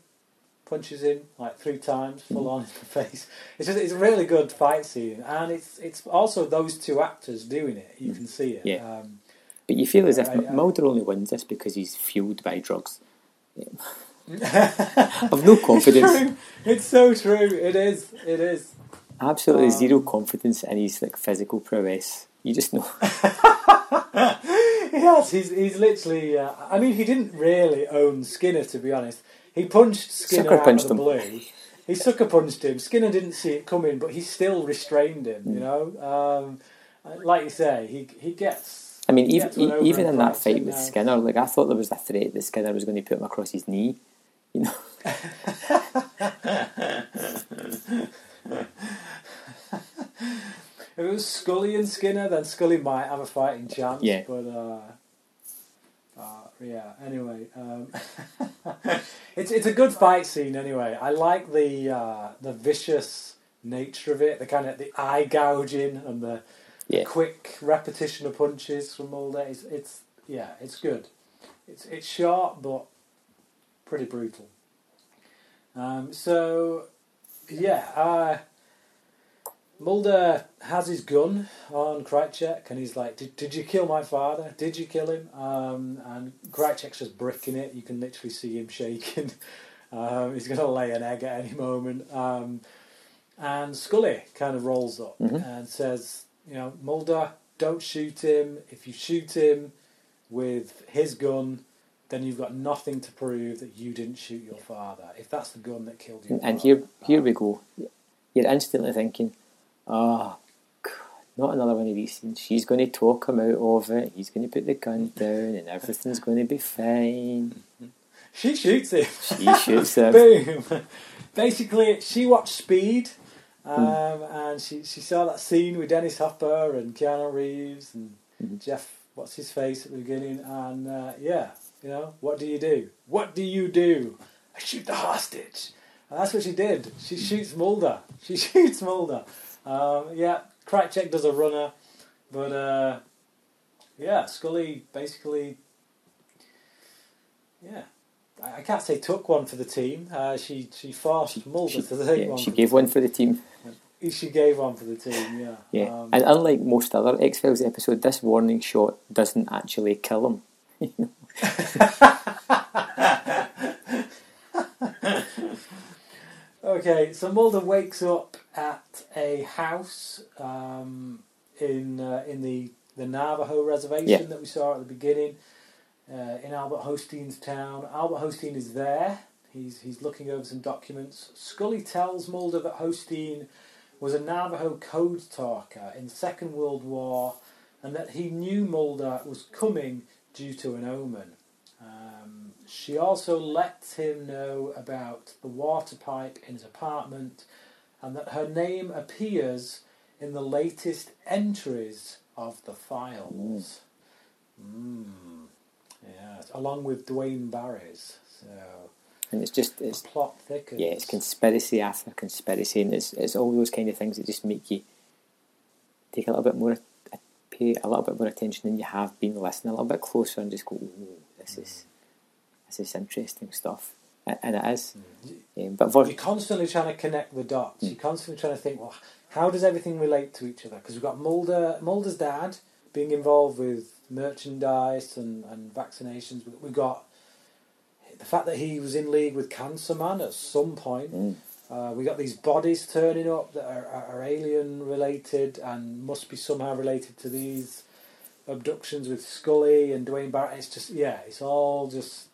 [SPEAKER 3] punches him like three times full on in the face. It's just it's a really good fight scene, and it's it's also those two actors doing it. You can see it.
[SPEAKER 2] Yeah.
[SPEAKER 3] Um,
[SPEAKER 2] But you feel as if
[SPEAKER 3] I- I-
[SPEAKER 2] Mulder only wins this because he's fueled by drugs. I've no confidence,
[SPEAKER 3] It's. It's so true. It is. It is.
[SPEAKER 2] absolutely
[SPEAKER 3] Um,
[SPEAKER 2] zero confidence in his like physical prowess. You just know.
[SPEAKER 3] Yes, he's he's literally. Uh, I mean, he didn't really own Skinner to be honest. He punched Skinner
[SPEAKER 2] Sucker
[SPEAKER 3] out
[SPEAKER 2] punched
[SPEAKER 3] of the
[SPEAKER 2] him.
[SPEAKER 3] blue. He sucker punched him. Skinner didn't see it coming, but he still restrained him. You know, um, like you say, he he gets.
[SPEAKER 2] I mean, even even in that fight with
[SPEAKER 3] now.
[SPEAKER 2] Skinner, like I thought there was a threat that Skinner was going to put him across his knee. You know,
[SPEAKER 3] If it was Scully and Skinner, then Scully might have a fighting chance.
[SPEAKER 2] Yeah.
[SPEAKER 3] But uh, yeah. Anyway, um, it's it's a good fight scene. Anyway, I like the uh, the vicious nature of it, the kind of the eye gouging and the
[SPEAKER 2] Yeah.
[SPEAKER 3] quick repetition of punches from Mulder. It's, it's yeah, it's good. It's it's short but pretty brutal. Um, so yeah, uh, Mulder has his gun on Krycek, and he's like, "Did, did you kill my father? Did you kill him?" Um, and Krycek's just bricking it. You can literally see him shaking. Um, he's going to lay an egg at any moment. Um, and Scully kind of rolls up
[SPEAKER 2] Mhm.
[SPEAKER 3] and says, "You know, Mulder, don't shoot him. If you shoot him with his gun." Then you've got nothing to prove that you didn't shoot your father. If that's the gun that killed your
[SPEAKER 2] and
[SPEAKER 3] father,
[SPEAKER 2] here here we go. You're instantly thinking, oh, God, not another one of these scenes. She's going to talk him out of it. He's going to put the gun down, and everything's going to be fine.
[SPEAKER 3] She shoots him.
[SPEAKER 2] She shoots him.
[SPEAKER 3] Boom. Basically, she watched Speed, um,
[SPEAKER 2] Hmm.
[SPEAKER 3] and she, she saw that scene with Dennis Hopper and Keanu Reeves and
[SPEAKER 2] Mhm.
[SPEAKER 3] Jeff. What's his face at the beginning? And uh, yeah, you know, what do you do? What do you do? I shoot the hostage. And that's what she did. She shoots Mulder. She shoots Mulder. Um, yeah, Krycek does a runner, but uh, yeah, Scully basically, yeah. I I can't say took one for the team. Uh, she she forced Mulder to take
[SPEAKER 2] yeah,
[SPEAKER 3] one.
[SPEAKER 2] she gave one for the team.
[SPEAKER 3] team. She gave one for the team. Yeah.
[SPEAKER 2] Yeah,
[SPEAKER 3] Um,
[SPEAKER 2] and unlike most other X Files episode, this warning shot doesn't actually kill him.
[SPEAKER 3] Okay, so Mulder wakes up at a house um, in uh, in the, the Navajo reservation
[SPEAKER 2] Yeah.
[SPEAKER 3] that we saw at the beginning uh, in Albert Hosteen's town. Albert Hosteen is there. He's he's looking over some documents. Scully tells Mulder that Hosteen was a Navajo code talker in the Second World War, and that he knew Mulder was coming due to an omen. She also lets him know about the water pipe in his apartment, and that her name appears in the latest entries of the files. Mm. Yes, along with Duane Barry's. So
[SPEAKER 2] And it's just it's
[SPEAKER 3] plot thickens.
[SPEAKER 2] yeah, it's conspiracy after conspiracy, and it's it's all those kind of things that just make you take a little bit more, pay a little bit more attention than you have been listening, a little bit closer, and just go, "Ooh, this is this is interesting stuff," and it is. Um, but for
[SPEAKER 3] You're constantly trying to connect the dots. You're constantly trying to think, well, how does everything relate to each other? Because we've got Mulder, Mulder's dad being involved with merchandise and, and vaccinations. We- We've got the fact that he was in league with Cancer Man at some point.
[SPEAKER 2] Mm.
[SPEAKER 3] Uh, we got these bodies turning up that are, are, are alien related and must be somehow related to these abductions with Scully and Duane Barrett. It's just yeah, it's all just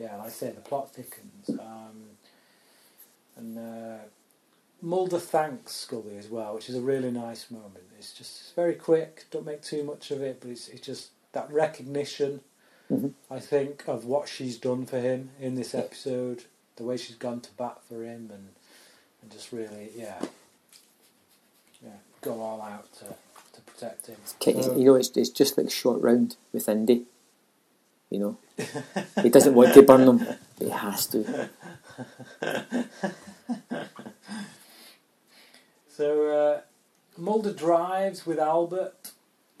[SPEAKER 3] yeah, like I say, the plot thickens. Um, and uh, Mulder thanks Scully as well, which is a really nice moment. It's just it's very quick. Don't make too much of it, but it's it's just that recognition.
[SPEAKER 2] Mhm.
[SPEAKER 3] I think of what she's done for him in this episode, the way she's gone to bat for him, and and just really yeah, yeah, go all out to to protect him.
[SPEAKER 2] Ki-
[SPEAKER 3] So-
[SPEAKER 2] you know, it's it's just like a short round with Indy. You know, he doesn't want to burn them, but he has to.
[SPEAKER 3] So uh, Mulder drives with Albert,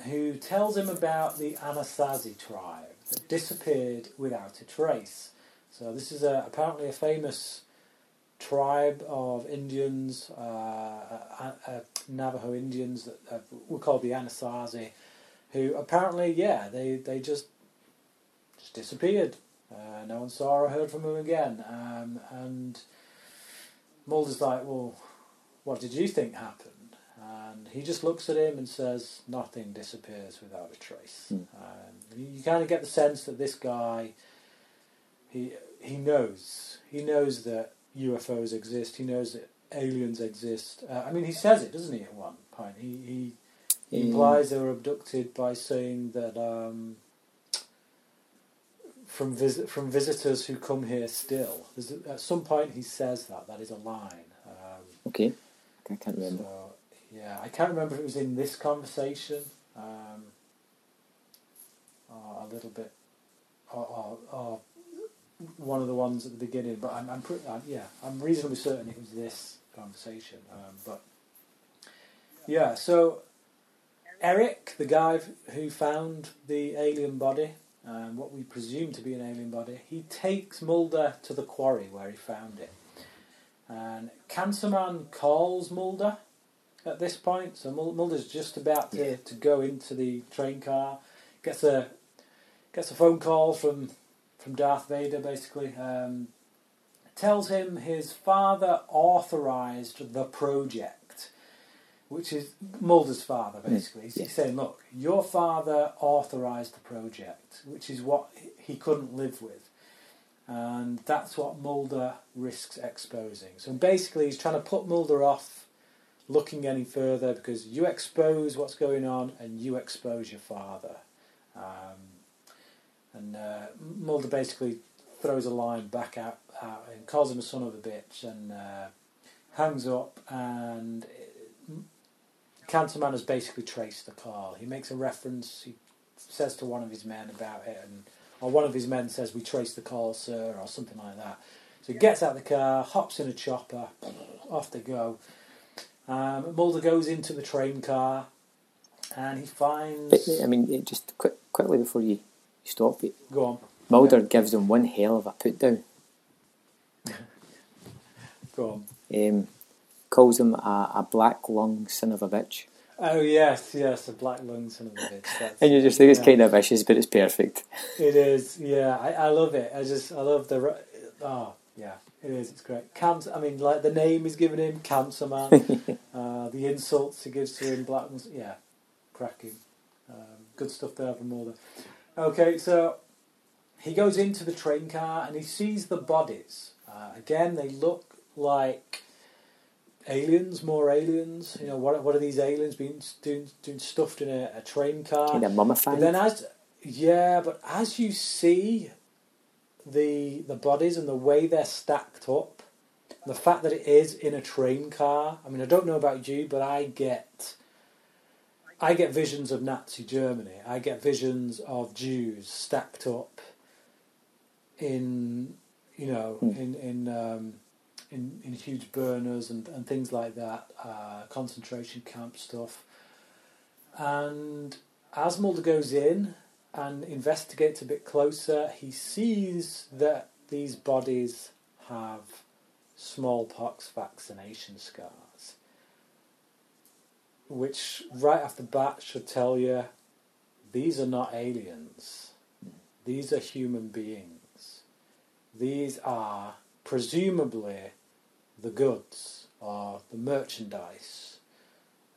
[SPEAKER 3] who tells him about the Anasazi tribe that disappeared without a trace. So this is a, apparently a famous tribe of Indians, uh, uh, uh, Navajo Indians that uh, were called the Anasazi, who apparently, yeah, they, they just just disappeared. Uh, no one saw or heard from him again. Um, and Mulder's like, well, what did you think happened? And he just looks at him and says, nothing disappears without a trace.
[SPEAKER 2] Hmm.
[SPEAKER 3] Um, you, kind of get the sense that this guy, he he knows, he knows that UFOs exist. He knows that aliens exist. Uh, I mean, he says it, doesn't he? At one point, he he, he
[SPEAKER 2] Um,
[SPEAKER 3] implies they were abducted by saying that um, from visit from visitors who come here still. There's at some point, he says that that is a line. Um,
[SPEAKER 2] Okay, I can't remember.
[SPEAKER 3] so yeah, I can't remember if it was in this conversation, um, or a little bit, or, or, or one of the ones at the beginning. But I'm, I'm pretty, I'm, yeah, I'm reasonably certain it was this conversation. Um, but yeah, so Eric, the guy who found the alien body, um, what we presume to be an alien body, he takes Mulder to the quarry where he found it. And Cancerman calls Mulder at this point, so Mul- Mulder's just about to,
[SPEAKER 2] Yeah.
[SPEAKER 3] to go into the train car. Gets a gets a phone call from from Darth Vader, basically. Um, tells him his father authorized the project, which is Mulder's father, basically. He's, he's
[SPEAKER 2] yeah.
[SPEAKER 3] saying, look, your father authorized the project, which is what he couldn't live with. And that's what Mulder risks exposing. So basically, he's trying to put Mulder off looking any further because you expose what's going on and you expose your father. Um, and uh, Mulder basically throws a line back out, out and calls him a son of a bitch and uh, hangs up. And Cancerman has basically traced the call. He makes a reference. He says to one of his men about it, and or one of his men says, "We traced the call, sir," or something like that. So he gets out of the car, hops in a chopper, off they go. Um, Mulder goes into the train car, and he finds.
[SPEAKER 2] I mean, just quick, quickly before you stop it,
[SPEAKER 3] Go on,
[SPEAKER 2] Mulder gives him one hell of a put down.
[SPEAKER 3] go on.
[SPEAKER 2] Um, calls him a, a black lung son of a bitch.
[SPEAKER 3] Oh yes, yes, a black lung son of a bitch. That's,
[SPEAKER 2] And you just think it's
[SPEAKER 3] yeah.
[SPEAKER 2] kind of vicious, but it's perfect.
[SPEAKER 3] It is, yeah. I, I love it. I just, I love the. Oh, yeah, it is. It's great. Cancer. I mean, like the name he's given him, Cancer Man. uh, the insults he gives to him, Black. Yeah, cracking. Um, good stuff there from Mulder. Okay, so he goes into the train car and he sees the bodies. Uh, again, they look like aliens, more aliens. You know, what what are these aliens being doing, doing stuffed in a, a train car?
[SPEAKER 2] Kind of mummified.
[SPEAKER 3] But then as yeah, but as you see the the bodies and the way they're stacked up, the fact that it is in a train car. I mean, I don't know about you, but I get I get visions of Nazi Germany. I get visions of Jews stacked up in you know
[SPEAKER 2] Hmm.
[SPEAKER 3] in in um, in in huge burners and, and things like that, uh, concentration camp stuff. And as Mulder goes in and investigates a bit closer, he sees that these bodies have smallpox vaccination scars, which right off the bat should tell you these are not aliens. These are human beings. These are presumably the goods or the merchandise.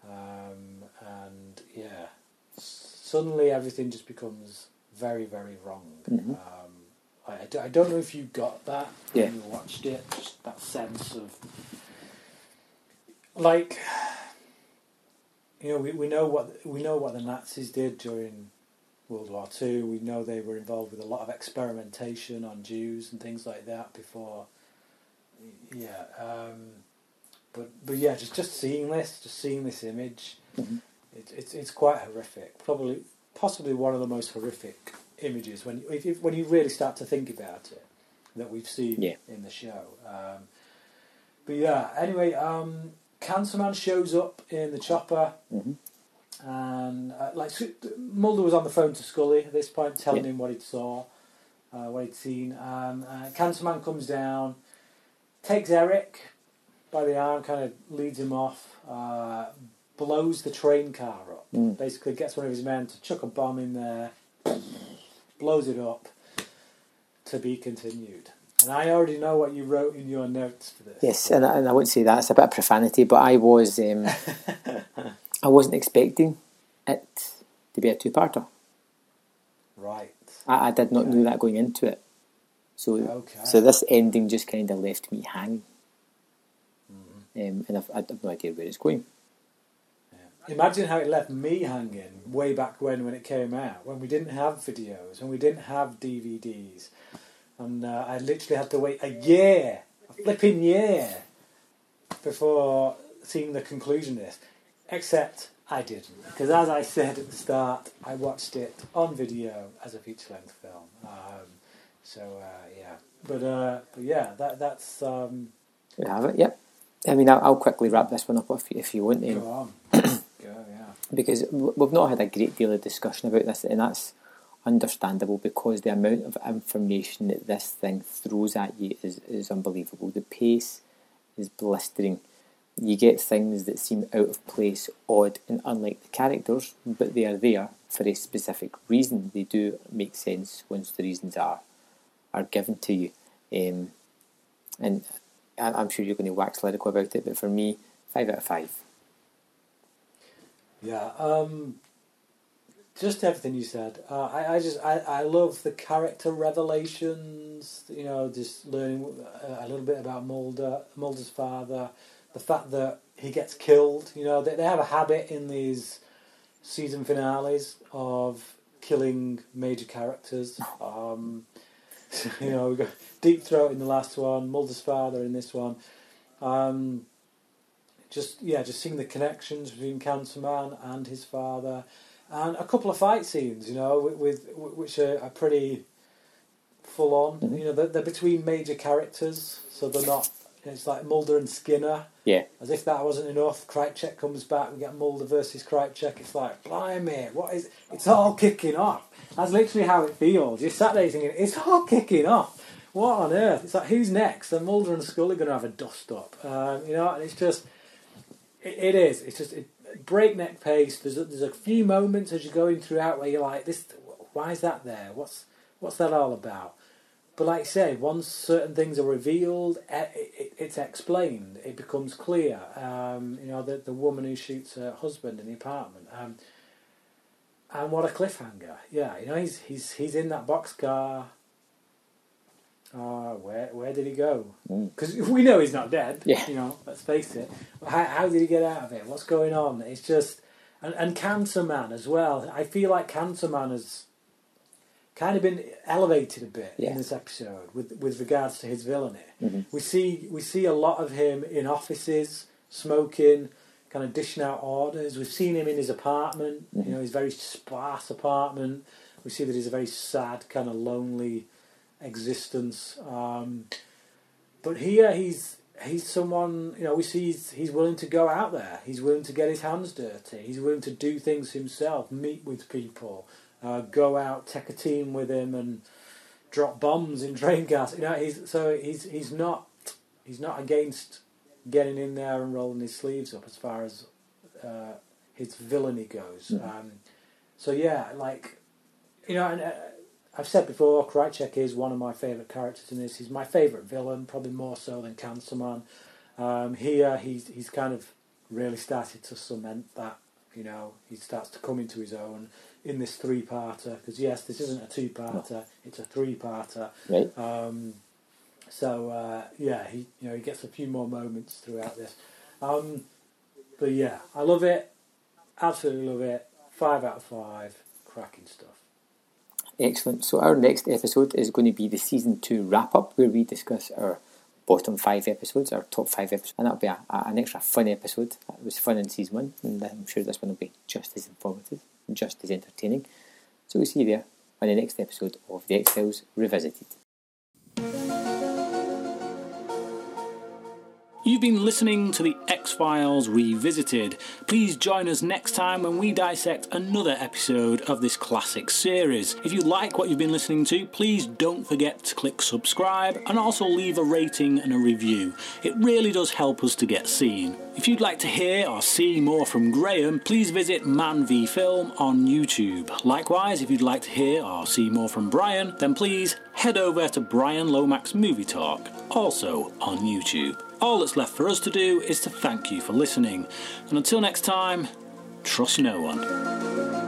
[SPEAKER 3] Um, and yeah, suddenly everything just becomes very, very wrong.
[SPEAKER 2] Mhm.
[SPEAKER 3] Um, I, I don't know if you got that
[SPEAKER 2] Yeah.
[SPEAKER 3] when you watched it, just that sense of like you know we, we know what we know what the Nazis did during World War Two. We know they were involved with a lot of experimentation on Jews and things like that before. Yeah, um, but but yeah, just just seeing this, just seeing this image,
[SPEAKER 2] Mhm.
[SPEAKER 3] it's it's it's quite horrific. Probably possibly one of the most horrific images when if, if, when you really start to think about it that we've seen
[SPEAKER 2] Yeah.
[SPEAKER 3] in the show. Um, but yeah, anyway, um, Cancerman shows up in the chopper,
[SPEAKER 2] Mhm.
[SPEAKER 3] and uh, like Mulder was on the phone to Scully at this point, telling
[SPEAKER 2] Yeah.
[SPEAKER 3] him what he'd saw, uh, what he'd seen. Um, uh, Cancerman comes down, takes Eric by the arm, kind of leads him off, uh, blows the train car up.
[SPEAKER 2] Mm.
[SPEAKER 3] Basically, gets one of his men to chuck a bomb in there, blows it up. To be continued. And I already know what you wrote in your notes for this.
[SPEAKER 2] Yes, and I, and I wouldn't say that's a bit of profanity, but I was um, I wasn't expecting it to be a two-parter.
[SPEAKER 3] Right.
[SPEAKER 2] I, I did not know that going into it. So
[SPEAKER 3] Okay.
[SPEAKER 2] so this ending just kind of left me hanging,
[SPEAKER 3] Mm-hmm.
[SPEAKER 2] um, and I've, I have no idea where it's going.
[SPEAKER 3] Imagine how it left me hanging way back when, when it came out, when we didn't have videos, when we didn't have DVDs, and uh, I literally had to wait a year, a flipping year, before seeing the conclusion of this. Except I didn't, because as I said at the start, I watched it on video as a feature-length film. Um, so uh, yeah, but uh, but yeah, that that's um,
[SPEAKER 2] We have it. Yep. I mean, I'll, I'll quickly wrap this one up if you, if you want. Um,
[SPEAKER 3] go on, go yeah.
[SPEAKER 2] because we've not had a great deal of discussion about this, and that's understandable because the amount of information that this thing throws at you is, is unbelievable. The pace is blistering. You get things that seem out of place, odd, and unlike the characters, but they are there for a specific reason. They do make sense once the reasons are are given to you. Um, and I'm sure you're going to wax lyrical about it, but for me, five out of five.
[SPEAKER 3] Yeah, um, just everything you said. Uh, I, I just I, I love the character revelations. You know, just learning a, a little bit about Mulder, Mulder's father, the fact that he gets killed. You know, they, they have a habit in these season finales of killing major characters. Um, you know, we got Deep Throat in the last one, Mulder's father in this one. Um, just yeah, just seeing the connections between Cancerman and his father, and a couple of fight scenes, you know, with, with which are, are pretty full on.
[SPEAKER 2] Mhm.
[SPEAKER 3] You know, they're, they're between major characters, so they're not. It's like Mulder and Skinner.
[SPEAKER 2] Yeah.
[SPEAKER 3] As if that wasn't enough, Krycek comes back. We get Mulder versus Krycek. It's like, blimey, what is? It's all kicking off. That's literally how it feels. You're sat there thinking, it's all kicking off. What on earth? It's like, who's next? And Mulder and Scully are going to have a dust up. Um, you know, and it's just, it, it is. It's just it, breakneck pace. There's a, there's a few moments as you're going throughout where you're like, this, why is that there? What's what's that all about? But like I say, once certain things are revealed, e- it, it's explained. It becomes clear. Um, you know, the the woman who shoots her husband in the apartment. Um, and what a cliffhanger! Yeah, you know, he's he's he's in that boxcar, uh, where where did he go? Because we know he's not dead.
[SPEAKER 2] Yeah.
[SPEAKER 3] You know, let's face it. How, how did he get out of it? What's going on? It's just and and Cancer Man as well. I feel like Cancer Man has kind of been elevated a bit
[SPEAKER 2] Yeah.
[SPEAKER 3] in this episode with with regards to his villainy.
[SPEAKER 2] Mhm.
[SPEAKER 3] We see we see a lot of him in offices smoking, kind of dishing out orders. We've seen him in his apartment. You know, his very sparse apartment. We see that he's a very sad, kind of lonely existence. Um, but here he's he's someone you know we see he's, he's willing to go out there. He's willing to get his hands dirty. He's willing to do things himself, meet with people, uh, go out, take a team with him, and drop bombs in drain gas. You know, he's so he's he's not he's not against getting in there and rolling his sleeves up as far as uh, his villainy goes. Um, so yeah, like you know, and uh, I've said before, Krycek is one of my favourite characters in this. He's my favourite villain, probably more so than Cancer Man. Um, here, he's he's kind of really started to cement that. You know, he starts to come into his own in this three-parter. Because yes, this isn't a two-parter; it's a three-parter.
[SPEAKER 2] Right?
[SPEAKER 3] Um, so uh, yeah, he you know he gets a few more moments throughout this. Um, but yeah, I love it. Absolutely love it. Five out of five. Cracking stuff.
[SPEAKER 2] Excellent. So our next episode is going to be the season two wrap up, where we discuss our bottom five episodes, our top five episodes, and that'll be a, a- an extra fun episode. It was fun in season one, and I'm sure this one will be just as informative, just as entertaining. So we'll see you there on the next episode of the X Files Revisited.
[SPEAKER 4] You've been listening to the X Files Revisited. Please join us next time when we dissect another episode of this classic series. If you like what you've been listening to, please don't forget to click subscribe and also leave a rating and a review. It really does help us to get seen. If you'd like to hear or see more from Graham, please visit Man v Film on YouTube. Likewise, if you'd like to hear or see more from Bryan, then please head over to Bryan Lomax Movie Talk, also on YouTube. All that's left for us to do is to thank you for listening. And until next time, trust no one.